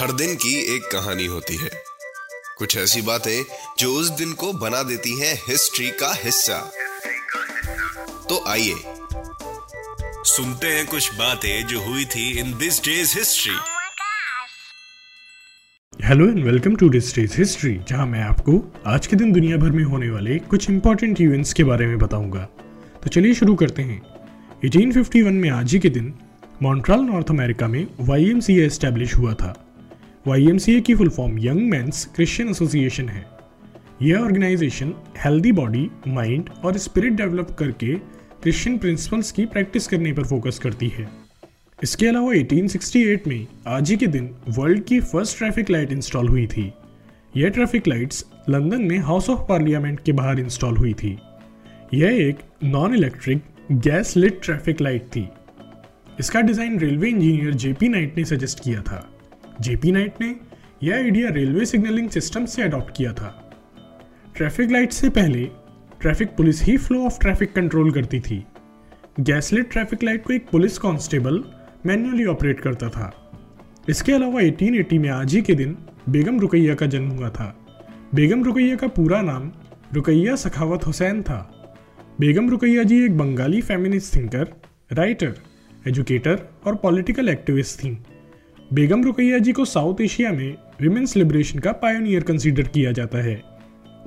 हर दिन की एक कहानी होती है। कुछ ऐसी बातें जो उस दिन को बना देती हैं हिस्ट्री का हिस्सा। तो आइए। सुनते हैं कुछ बातें जो हुई थी in this day's history. Hello and welcome to this day's history जहाँ मैं आपको आज के दिन दुनिया भर में होने वाले कुछ इंपॉर्टेंट इवेंट्स के बारे में बताऊँगा। तो चलिए शुरू करते हैं। 1851 में आज ही के दिन मॉन्ट्रल नॉर्थ अमेरिका में वाई एम एस्टैब्लिश हुआ था। ए की full form young men's Christian association है। यह ऑर्गेनाइजेशन हेल्दी बॉडी माइंड और स्पिरिट डेवलप करके क्रिश्चियन प्रिंसिपल्स की प्रैक्टिस करने पर फोकस करती है। इसके अलावा 1868 में आज ही के दिन वर्ल्ड की फ़र्स्ट ट्रैफ़िक लाइट इंस्टॉल हुई थी। यह ट्रैफ़िक लाइट्स लंदन में हाउस ऑफ़ पार्लियामेंट के बाहर इंस्टॉल हुई थी। यह एक non electric gas lit traffic light थी। इसका design railway engineer JP Knight ने सजेस्ट किया था। जेपी नाइट ने यह आइडिया रेलवे सिग्नलिंग सिस्टम से अडॉप्ट किया था। ट्रैफ़िक लाइट से पहले, ट्रैफ़िक पुलिस ही फ्लो ऑफ़ ट्रैफ़िक कंट्रोल करती थी। गैसलेट ट्रैफ़िक लाइट को एक पुलिस कांस्टेबल मैन्युअली ऑपरेट करता था। इसके अलावा 1880 में आज ही के दिन बेगम रुकैया का जन्म हुआ था। बेगम रुकैया का पूरा नाम रुकैया सखावत हुसैन था। बेगम रुकैया जी एक Bengali feminist thinker writer educator और पॉलिटिकल एक्टिविस्ट थीं। बेगम रुकैया जी को साउथ एशिया में विमेंस लिबरेशन का पायोनियर कंसीडर किया जाता है।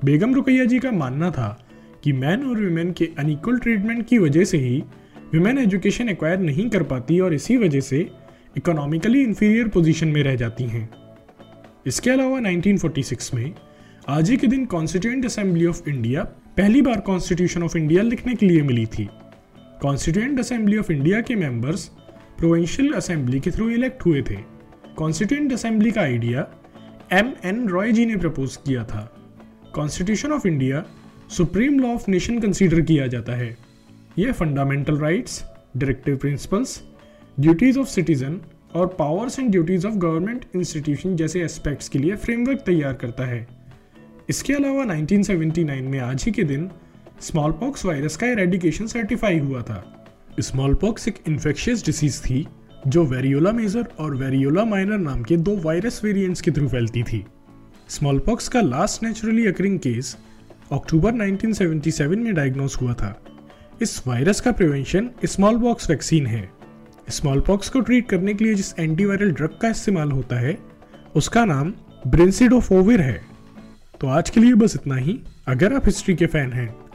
बेगम रुकैया जी का मानना था कि मैन और विमेन के अनइक्वल ट्रीटमेंट की वजह से ही विमेन एजुकेशन एक्वायर नहीं कर पाती और इसी वजह से इकोनॉमिकली इंफीरियर पोजीशन में रह जाती हैं। इसके अलावा 1946 में आज ही के दिन कॉन्स्टिट्यूंट असेंबली ऑफ़ इंडिया पहली बार कॉन्स्टिट्यूशन ऑफ़ इंडिया लिखने के लिए मिली थी। कॉन्स्टिट्यूंट असेंबली ऑफ़ इंडिया के मेंबर्स प्रोविंशियल असेंबली के थ्रू इलेक्ट हुए थे। कॉन्स्टिट्यूंट असेंबली का idea M N Roy ji ने प्रपोज किया था। Constitution of India, supreme law of nation consider किया जाता है। यह fundamental rights, directive principles, duties of citizen और powers and duties of government institution जैसे एस्पेक्ट्स के लिए फ्रेमवर्क तैयार करता है। इसके अलावा 1979 में आज ही के दिन स्मॉल पॉक्स वायरस का एरेडिकेशन सर्टिफाई हुआ था। स्मॉल पॉक्स एक इन्फेक्शियस डिसीज थी, जो वेरियोला मेजर और वेरियोला माइनर नाम के दो वायरस वेरिएंट्स के थ्रू फैलती थी। स्मॉल पॉक्स का लास्ट नेचुरली अकरिंग केस अक्टूबर 1977 में डायग्नोस हुआ था। इस वायरस का प्रिवेंशन स्मॉल पॉक्स वैक्सीन है। स्मॉल पॉक्स को ट्रीट करने के लिए जिस एंटीवायरल ड्रग का इस्तेमाल होता है, उसका नाम ब्रिंसिडोफोविर है। तो आज के लिए बस इतना ही। अगर आप हिस्ट्री के फ़ैन हैं